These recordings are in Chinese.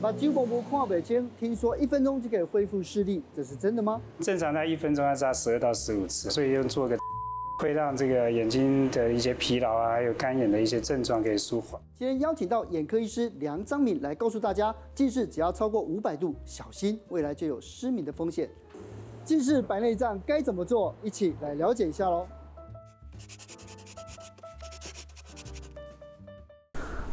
把金伯伯看北京，听说一分钟就可以恢复视力，这是真的吗？正常在一分钟要扎十二到十五次，所以用做个 会让这个眼睛的一些疲劳啊，还有干眼的一些症状可以舒缓。今天邀请到眼科医师梁张敏来告诉大家，近视只要超过五百度，小心未来就有失明的风险。近视白内障该怎么做？一起来了解一下喽。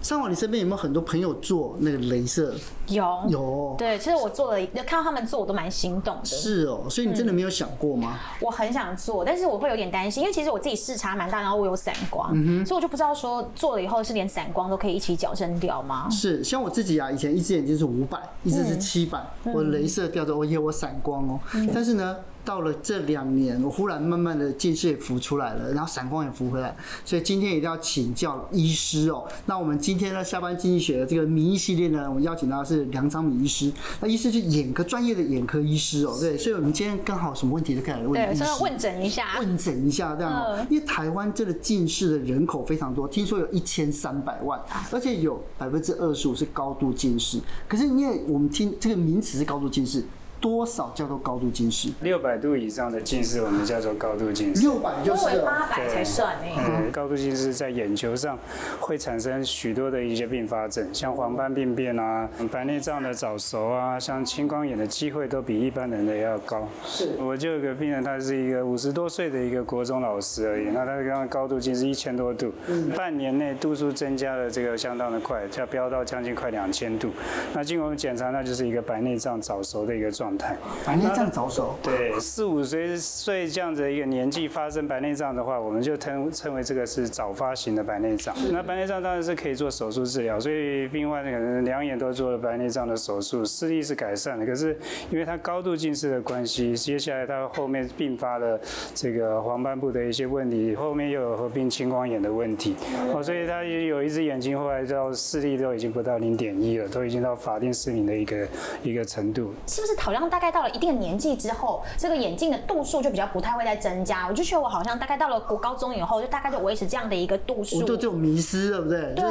上网，你身边有没有很多朋友做那个镭射？有有，对，其实我做了，看到他们做，我都蛮心动的。是哦，所以你真的没有想过吗？嗯、我很想做，但是我会有点担心，因为其实我自己视差蛮大，然后我有散光，嗯、所以我就不知道说做了以后是连散光都可以一起矫正掉吗？是，像我自己啊，以前一只眼睛是五百，一只是七百，我镭射掉的，我也有散光哦、但是呢。到了这两年，我忽然慢慢的近视也浮出来了，然后散光也浮回来，所以今天一定要请教医师哦。那我们今天呢，下班经济学的这个名医系列呢，我们邀请到的是梁昌敏医师。那医师是眼科专业的眼科医师哦，对，所以我们今天刚好什么问题都可以来问医师。对，所以问诊一下。问诊一下这样哦、嗯，因为台湾这个近视的人口非常多，听说有一千三百万，而且有百分之二十五是高度近视。可是因为我们听这个名词是高度近视。多少叫做高度近视？六百度以上的近视，我们叫做高度近视。六百就是八百才算呢。嗯，高度近视在眼球上会产生许多的一些并发症，像黄斑病变啊、白内障的早熟啊，像青光眼的机会都比一般人的要高。是，我就有个病人，他是一个五十多岁的一个国中老师而已，那他刚刚高度近视一千多度，半年内度数增加了这个相当的快，要飙到将近快两千度。那经过我们检查，那就是一个白内障早熟的一个状态。白内障早熟，对，四五岁岁这样子的一个年纪发生白内障的话，我们就称称为这个是早发型的白内障。那白内障当然是可以做手术治疗，所以病患可能两眼都做了白内障的手术，视力是改善了。可是因为他高度近视的关系，接下来他后面并发了这个黄斑部的一些问题，后面又有合并青光眼的问题，哦，所以他有一只眼睛后来到视力都已经不到零点一了，都已经到法定失明的一个一个程度。是不是好像？大概到了一定的年纪之后，这个眼镜的度数就比较不太会再增加。我就觉得我好像大概到了国高中以后，就大概就维持这样的一个度数。我就这种迷失，对不对？对，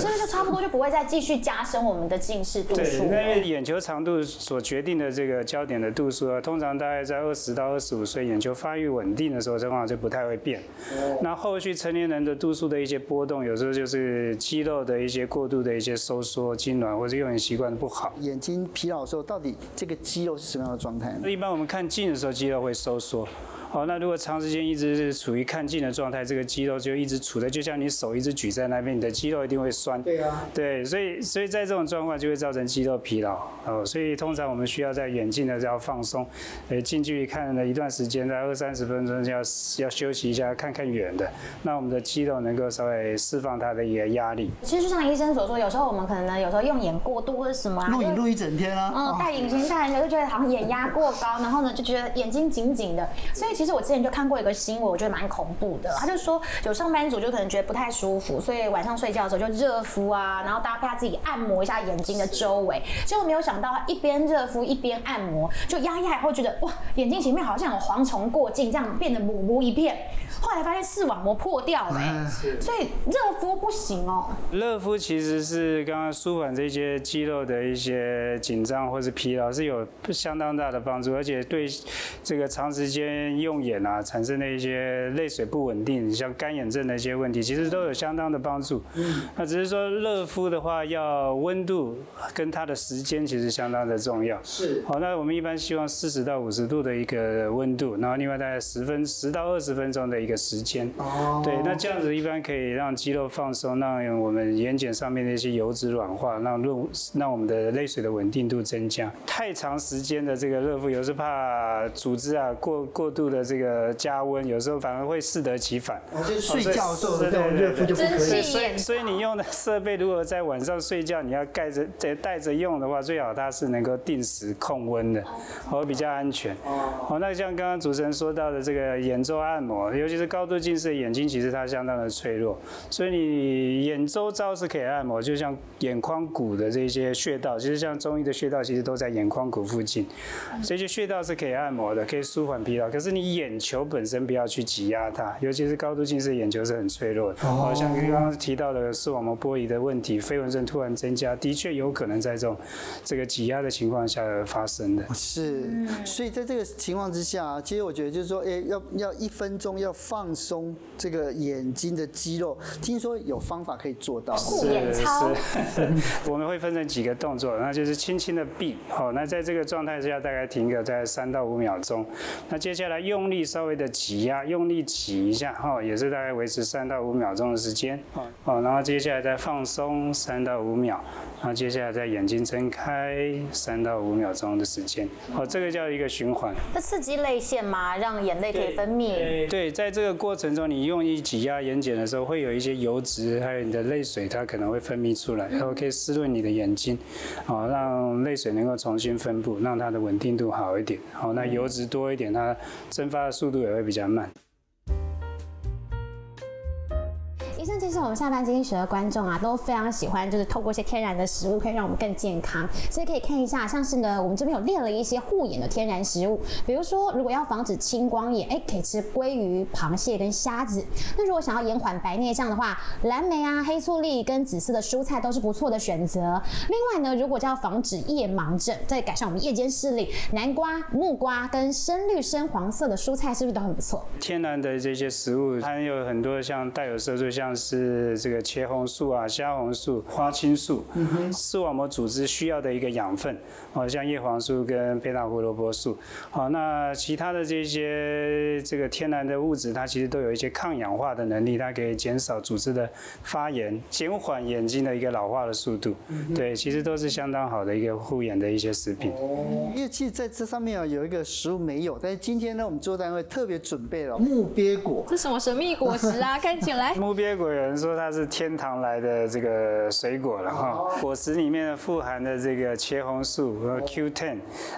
是不是就差不多就不会再继续加深我们的近视度数？对，因为眼球长度所决定的这个焦点的度数啊，通常大概在二十到二十五岁，眼球发育稳定的时候，这方就不太会变。哦。那后续成年人的度数的一些波动，有时候就是肌肉的一些过度的一些收缩、痉挛，或者用眼习惯不好。眼睛疲劳的时候，到底这个肌肉是什么样的状态？那一般我们看近的时候，肌肉会收缩。好，那如果长时间一直是处于看近的状态，这个肌肉就一直处在，就像你手一直举在那边，你的肌肉一定会酸。对啊。对，所以所以在这种状况就会造成肌肉疲劳。哦，所以通常我们需要在远近的要放松，呃，近距离看了一段时间，在二三十分钟要要休息一下，看看远的，那我们的肌肉能够稍微释放它的一个压力。其实就像医生所说，有时候我们可能呢，有时候用眼过度或者什么啊，录影录一整天啊，嗯，戴隐形戴很久就觉得好像眼压过高，然后呢就觉得眼睛紧紧的。所以其实我之前就看过。一个新闻我觉得蛮恐怖的，他就说有上班族就可能觉得不太舒服，所以晚上睡觉的时候就热敷啊，然后搭配他自己按摩一下眼睛的周围，结果没有想到他一边热敷一边按摩，就压一压以后觉得哇，眼睛前面好像有蝗虫过境，这样变得模糊一片。后来发现视网膜破掉了，所以热敷不行哦。热敷其实是刚刚舒缓这些肌肉的一些紧张或是疲劳是有相当大的帮助，而且对这个长时间用眼啊产生。的一些泪水不稳定，像干眼症的一些问题，其实都有相当的帮助。嗯，那只是说热敷的话，要温度跟它的时间其实相当的重要。是。好，那我们一般希望四十到五十度的一个温度，然后另外大概十分十到二十分钟的一个时间。哦。对，那这样子一般可以让肌肉放松，让我们眼睑上面的一些油脂软化，让润让我们的泪水的稳定度增加。太长时间的这个热敷，有时怕组织啊过过度的这个加。温有时候反而会适得其反。哦，就睡觉的时候这种热敷就不可以。所以所以你用的设备如果在晚上睡觉，你要盖着在带着用的话，最好它是能够定时控温的，哦比较安全。哦，那像刚刚主持人说到的这个眼周按摩，尤其是高度近视的眼睛，其实它相当的脆弱，所以你眼周遭是可以按摩，就像眼眶骨的这些穴道，其实像中医的穴道，其实都在眼眶骨附近，这些穴道是可以按摩的，可以舒缓疲劳。可是你你眼球本身不要去挤压它，尤其是高度近视，眼球是很脆弱的。哦，像刚刚提到的视网膜剥离的问题，飞蚊症突然增加，的确有可能在这种这个挤压的情况下而发生的。是，所以在这个情况之下，其实我觉得就是说，哎、欸，要要一分钟要放松这个眼睛的肌肉，听说有方法可以做到。护眼操。我们会分成几个动作，那就是轻轻的闭，好，那在这个状态之下大概停个在三到五秒钟，那接下来用力稍微的挤压，用力挤一下，哈，也是大概维持三到五秒钟的时间，哦，然后接下来再放松三到五秒，然后接下来再眼睛睁开三到五秒钟的时间，哦，这个叫一个循环。那刺激泪腺吗？让眼泪可以分泌？对，对，在这个过程中，你用力挤压眼睑的时候，会有一些油脂，还有你的泪水，它可能会分泌出来，然后可以湿润你的眼睛，哦，让泪水能够重新分布，让它的稳定度好一点。好，那油脂多一点，它蒸发的速度也会比较慢。实我们下班经济学的观众啊，都非常喜欢，就是透过一些天然的食物，可以让我们更健康。所以可以看一下，像是呢，我们这边有列了一些护眼的天然食物，比如说，如果要防止青光眼，哎，可以吃鲑鱼、螃蟹跟虾子。那如果想要延缓白内障的话，蓝莓啊、黑醋栗跟紫色的蔬菜都是不错的选择。另外呢，如果要防止夜盲症，再改善我们夜间视力，南瓜、木瓜跟深绿、深黄色的蔬菜是不是都很不错？天然的这些食物，它有很多像带有色素，像。是这个茄红素啊、虾红素、花青素，视网膜组织需要的一个养分，哦，像叶黄素跟贝塔胡萝卜素。好，那其他的这些这个天然的物质，它其实都有一些抗氧化的能力，它可以减少组织的发炎，减缓眼睛的一个老化的速度。对，其实都是相当好的一个护眼的一些食品。因为其实在这上面啊有一个食物没有，但是今天呢，我们做单位特别准备了木鳖果。这什么神秘果实啊？看起来木鳖。有人说它是天堂来的这个水果了哈，果实里面富含的这个茄红素和 Q10，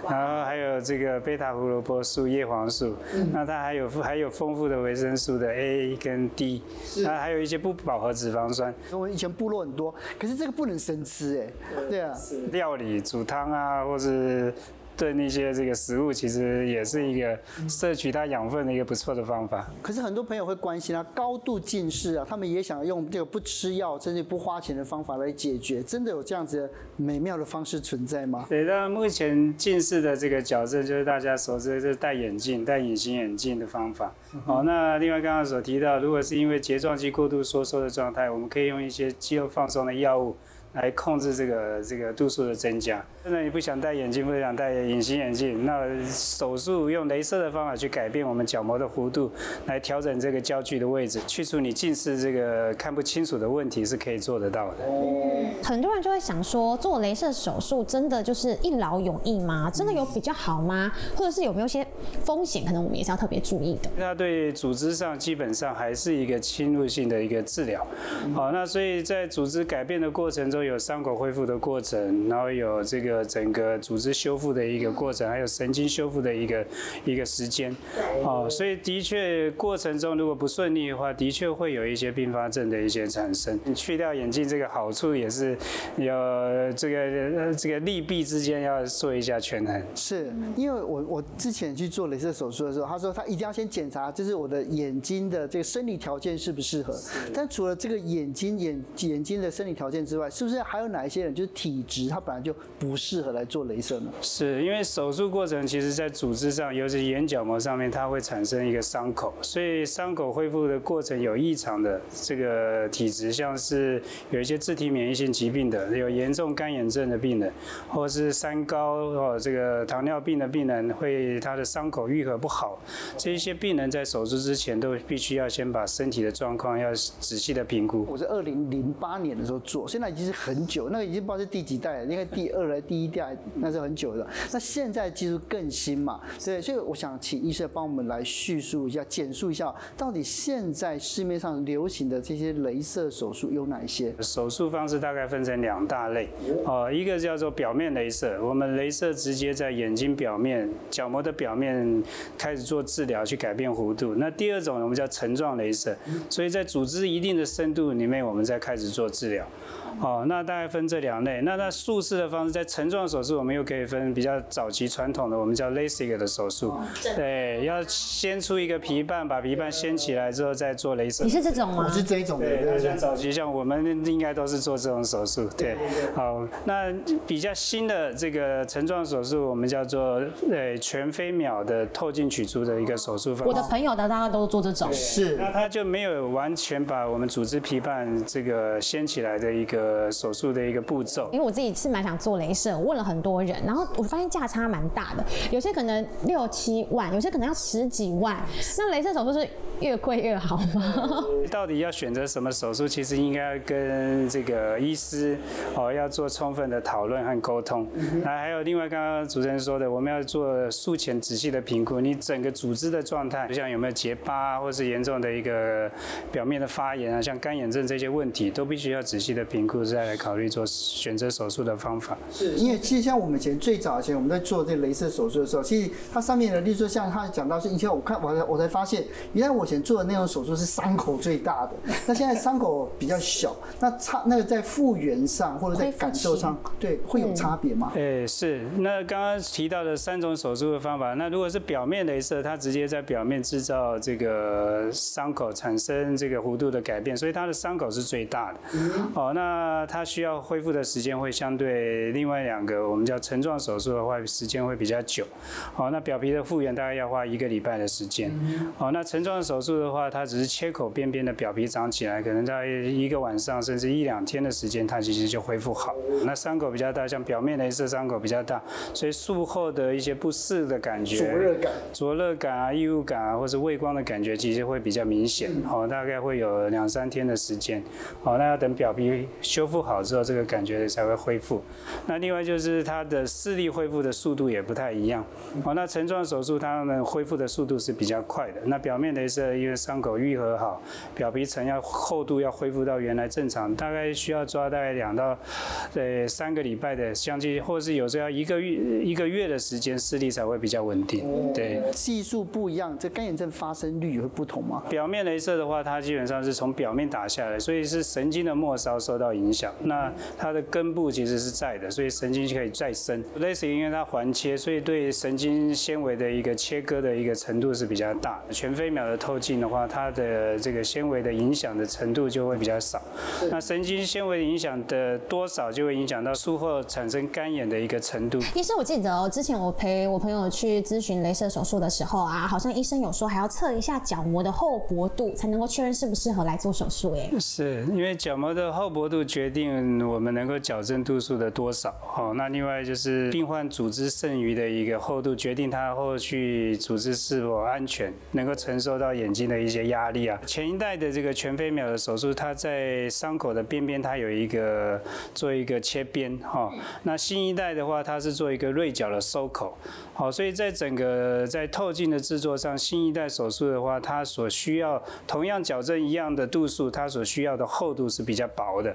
然后还有这个贝塔胡萝卜素、叶黄素，那它还有还有丰富的维生素的 A 跟 D，那还有一些不饱和脂肪酸。我们以前部落很多，可是这个不能生吃哎，对啊，料理煮汤啊，或是。对那些这个食物，其实也是一个摄取它养分的一个不错的方法。可是很多朋友会关心啊，高度近视啊，他们也想用这个不吃药甚至不花钱的方法来解决，真的有这样子美妙的方式存在吗？对，那目前近视的这个矫正，就是大家熟知的就是戴眼镜、戴隐形眼镜的方法。好，那另外刚刚所提到，如果是因为睫状肌过度收缩的状态，我们可以用一些肌肉放松的药物。来控制这个这个度数的增加。真的你不想戴眼镜，不想戴隐形眼镜，那手术用镭射的方法去改变我们角膜的弧度，来调整这个焦距的位置，去除你近视这个看不清楚的问题是可以做得到的。很多人就会想说，做镭射手术真的就是一劳永逸吗？真的有比较好吗？或者是有没有些风险？可能我们也是要特别注意的。那对组织上基本上还是一个侵入性的一个治疗。好，那所以在组织改变的过程中。有伤口恢复的过程，然后有这个整个组织修复的一个过程，还有神经修复的一个一个时间。哦，所以的确过程中如果不顺利的话，的确会有一些并发症的一些产生。你去掉眼镜这个好处也是有这个这个利弊之间要做一下权衡。是因为我我之前去做镭射手术的时候，他说他一定要先检查，就是我的眼睛的这个生理条件适不适合。但除了这个眼睛眼眼睛的生理条件之外，是不是？还有哪一些人就是体质，他本来就不适合来做镭射呢？是因为手术过程，其实在组织上，尤其眼角膜上面，它会产生一个伤口，所以伤口恢复的过程有异常的这个体质，像是有一些自体免疫性疾病的，有严重干眼症的病人，或是三高哦，这个糖尿病的病人，会他的伤口愈合不好，这一些病人在手术之前都必须要先把身体的状况要仔细的评估。我是二零零八年的时候做，现在已经是很久，那个已经不知道是第几代了，因为第二来第一代那是很久的。那现在技术更新嘛，对，所以我想请医生帮我们来叙述一下、简述一下，到底现在市面上流行的这些镭射手术有哪一些？手术方式大概分成两大类，哦，一个叫做表面镭射，我们镭射直接在眼睛表面、角膜的表面开始做治疗，去改变弧度。那第二种我们叫层状镭射，所以在组织一定的深度里面，我们再开始做治疗。哦，哦，那大概分这两类。那那术式的方式，在层状手术，我们又可以分比较早期传统的，我们叫 LASIK 的手术。对，要先出一个皮瓣，把皮瓣掀起来之后再做雷射。你是这种吗？我是这一种的。对，像早期像我们应该都是做这种手术。对，好，那比较新的这个层状手术，我们叫做呃全飞秒的透镜取出的一个手术方式。我的朋友的大家都做这种。是。那他就没有完全把我们组织皮瓣这个掀起来的一个手术的一个步骤。因为我自己是蛮想做镭射，我问了很多人，然后我发现价差蛮大的，有些可能六七万，有些可能要十几万。那镭射手术是越贵越好吗？到底要选择什么手术？其实应该跟这个医师哦要做充分的讨论和沟通。那还有另外刚刚主持人说的，我们要做术前仔细的评估，你整个组织的状态，就像有没有结疤或是严重的一个表面的发炎啊，像干眼症这些问题，都必须要仔细的评估，再来考虑做选择手术的方法。是，因为其实像我们以前最早以前我们在做这个雷射手术的时候，其实它上面的，例如说像他讲到是以前我看我才我才发现，原来我以前做的那种手术是伤口最大的，那现在伤口比较小，那差那个在复原上或者在感受上，对，会有差别吗？哎，是。那刚刚提到的三种手术的方法，那如果是表面镭射，它直接在表面制造这个伤口，产生这个弧度的改变，所以它的伤口是最大的。哦，那它需要恢复的时间会相对另外两个我们叫层状手术的话，时间会比较久。哦，那表皮的复原大概要花一个礼拜的时间。哦，那层状手术的话，它只是切口边边的表皮长起来，可能在一个晚上甚至一两天的时间，它其实就恢复好。那伤口比较大，像表面的一次伤口比较大，所以术后的一些不适的感觉，灼热感、灼热感啊、异物感啊，或是畏光的感觉，其实会比较明显。哦，大概会有两三天的时间。哦，那要等表皮修复好之后，这个感觉才会恢复。那另外就是它的视力恢复的速度也不太一样。哦，那层状手术它们恢复的速度是比较快的。那表面雷射因为伤口愈合好，表皮层要厚度要恢复到原来正常，大概需要抓大概两到呃三个礼拜的，相继或是有时候要一个月一个月的时间，视力才会比较稳定。对，技术不一样，这干眼症发生率会不同吗？表面镭射的话，它基本上是从表面打下来，所以是神经的末梢受到影响。那它的根部其实是在的，所以神经就可以再生。LASIK 因为它环切，所以对神经纤维的一个切割的一个程度是比较大。全飞秒的透镜的话，它的这个纤维的影响的程度就会比较少。那神经纤维的影响的多少，就会影响到术后产生干眼的一个程度。医生，我记得哦，之前我陪我朋友去咨询镭射手术的时候啊，好像医生有说还要测一下角膜的厚薄度，才能够确认适不适合来做手术。哎，是因为角膜的厚薄度决定我们能够矫正度数的多少。哦，那另外就是病患组织剩余的一个厚度，决定他后续组织是否安全，能够承受到眼睛的一些压力啊。前一代的这个全飞秒的手术，它在伤口的边边它有一个做一个切边哈。那新一代的话，它是做一个锐角的收口。好，所以在整个在透镜的制作上，新一代手术的话，它所需要同样矫正一样的度数，它所需要的厚度是比较薄的。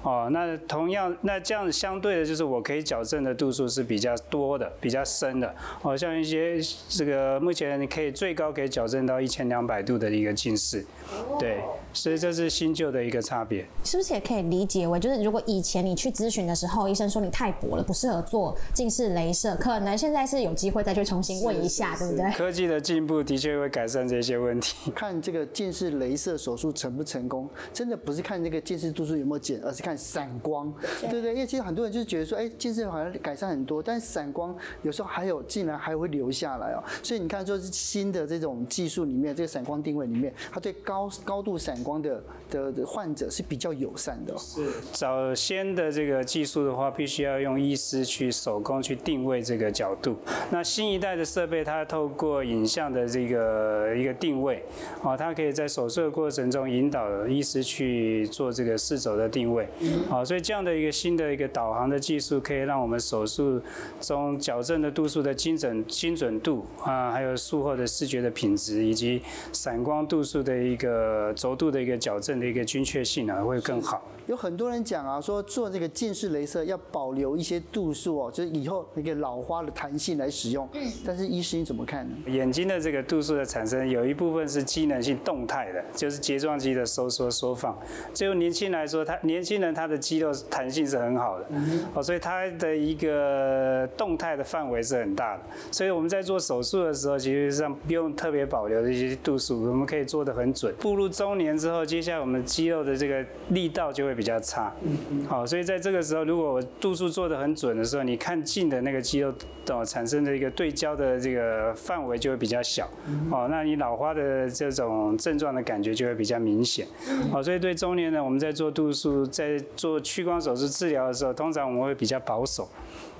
哦，那同样，那这样相对的，就是我可以矫正的度数是比较多的，比较深的。哦，像一些这个目前你可以最高可以矫正到一千两百度的一个近视，对，所以这是新旧的一个差别。是不是也可以理解为，就是如果以前你去咨询的时候，医生说你太薄了，不适合做近视雷射，可能现在是有机会再去重新问一下，对不对？科技的进步的确会改善这些问题。看这个近视雷射手术成不成功，真的不是看这个近视度数有没有减，而是看。闪光，对不对？因为其实很多人就是觉得说，哎，近视好像改善很多，但是闪光有时候还有，竟然还会留下来哦。所以你看，说是新的这种技术里面，这个闪光定位里面，它对高高度闪光的的的患者是比较友善的。是早先的这个技术的话，必须要用医师去手工去定位这个角度。那新一代的设备，它透过影像的这个一个定位，哦，它可以在手术的过程中引导医师去做这个视轴的定位。好，所以这样的一个新的一个导航的技术，可以让我们手术中矫正的度数的精准精准度啊，还有术后的视觉的品质，以及散光度数的一个轴度的一个矫正的一个精确性啊，会更好。有很多人讲啊，说做这个近视雷射要保留一些度数哦，就是以后那个老花的弹性来使用。嗯。但是医师你怎么看呢？眼睛的这个度数的产生，有一部分是机能性动态的，就是睫状肌的收缩缩放。就年轻来说，他年轻人他的肌肉弹性是很好的，哦，所以它的一个动态的范围是很大的。所以我们在做手术的时候，其实上不用特别保留这些度数，我们可以做的很准。步入中年之后，接下来我们肌肉的这个力道就会比较差。好，所以在这个时候，如果我度数做的很准的时候，你看近的那个肌肉哦产生的一个对焦的这个范围就会比较小。哦，那你老花的这种症状的感觉就会比较明显。好，所以对中年呢，我们在做度数，在做屈光手术治疗的时候，通常我们会比较保守。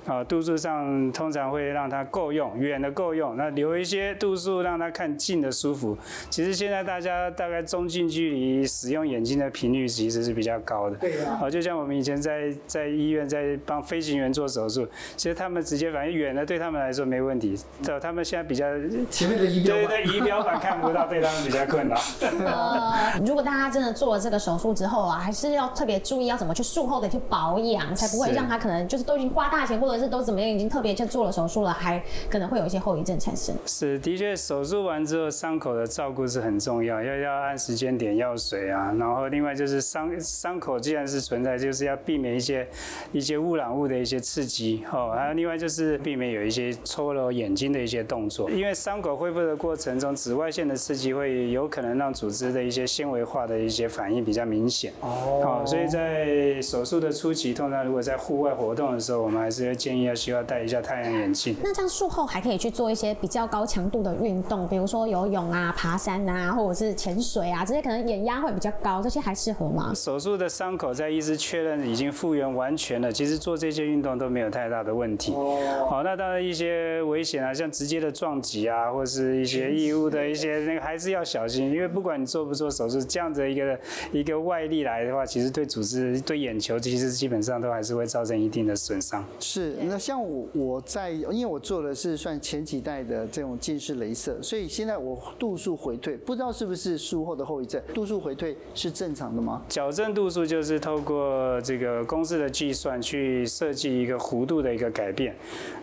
啊，度数上通常会让它够用，远的够用，那留一些度数让它看近的舒服。其实现在大家大概中近距离使用眼睛的频率其实是比较高的。对啊。就像我们以前在在医院在帮飞行员做手术，其实他们直接反正远的对他们来说没问题。对，他们现在比较前面的仪表板，对对，仪表板看不到，对他们比较困难。呃，如果大家真的做了这个手术之后啊，还是要特别注意要怎么去术后的去保养，才不会让他可能就是都已经花大钱或者。或者是都怎么样，已经特别去做了手术了，还可能会有一些后遗症产生。是，的确，手术完之后伤口的照顾是很重要，要要按时间点药水啊。然后另外就是伤伤口既然是存在，就是要避免一些一些污染物的一些刺激哦。还有另外就是避免有一些搓揉眼睛的一些动作，因为伤口恢复的过程中，紫外线的刺激会有可能让组织的一些纤维化的一些反应比较明显。哦，所以在手术的初期，通常如果在户外活动的时候，我们还是要。建议要需要戴一下太阳眼镜。那这样术后还可以去做一些比较高强度的运动，比如说游泳啊、爬山啊，或者是潜水啊，这些可能眼压会比较高，这些还适合吗？手术的伤口在医师确认已经复原完全了，其实做这些运动都没有太大的问题。哦。好，那当然一些危险啊，像直接的撞击啊，或是一些异物的一些那个，还是要小心，因为不管你做不做手术，这样子一个一个外力来的话，其实对组织、对眼球，其实基本上都还是会造成一定的损伤。是。那像我我在，因为我做的是算前几代的这种近视雷射，所以现在我度数回退，不知道是不是术后的后遗症。度数回退是正常的吗？矫正度数就是透过这个公式的计算去设计一个弧度的一个改变。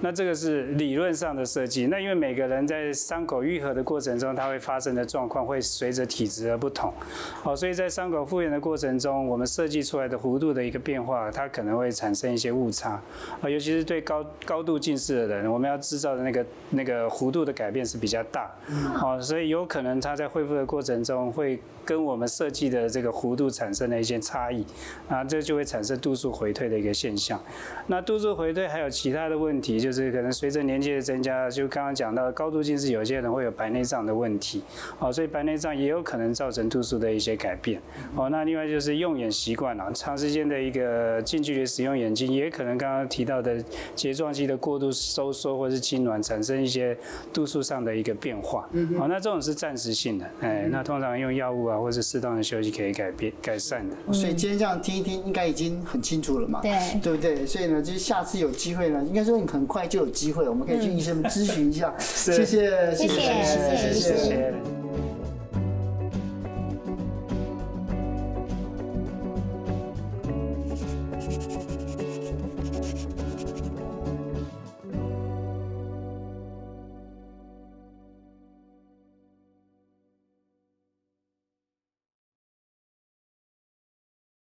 那这个是理论上的设计。那因为每个人在伤口愈合的过程中，它会发生的状况会随着体质而不同。好，所以在伤口复原的过程中，我们设计出来的弧度的一个变化，它可能会产生一些误差。啊，尤其是是对高高度近视的人，我们要制造的那个那个弧度的改变是比较大，哦，所以有可能他在恢复的过程中会跟我们设计的这个弧度产生了一些差异，啊，这就会产生度数回退的一个现象。那度数回退还有其他的问题，就是可能随着年纪的增加，就刚刚讲到高度近视，有些人会有白内障的问题，哦，所以白内障也有可能造成度数的一些改变。哦，那另外就是用眼习惯了，长时间的一个近距离使用眼睛，也可能刚刚提到的。睫状肌的过度收缩或是痉挛，产生一些度数上的一个变化。好、嗯哦，那这种是暂时性的，哎，那通常用药物啊，或是适当的休息可以改变改善的。所以今天这样听一听，应该已经很清楚了嘛？对，对不对？所以呢，就是下次有机会呢，应该说你很快就有机会，我们可以去医生咨询一下。谢谢，谢谢，谢谢，谢谢。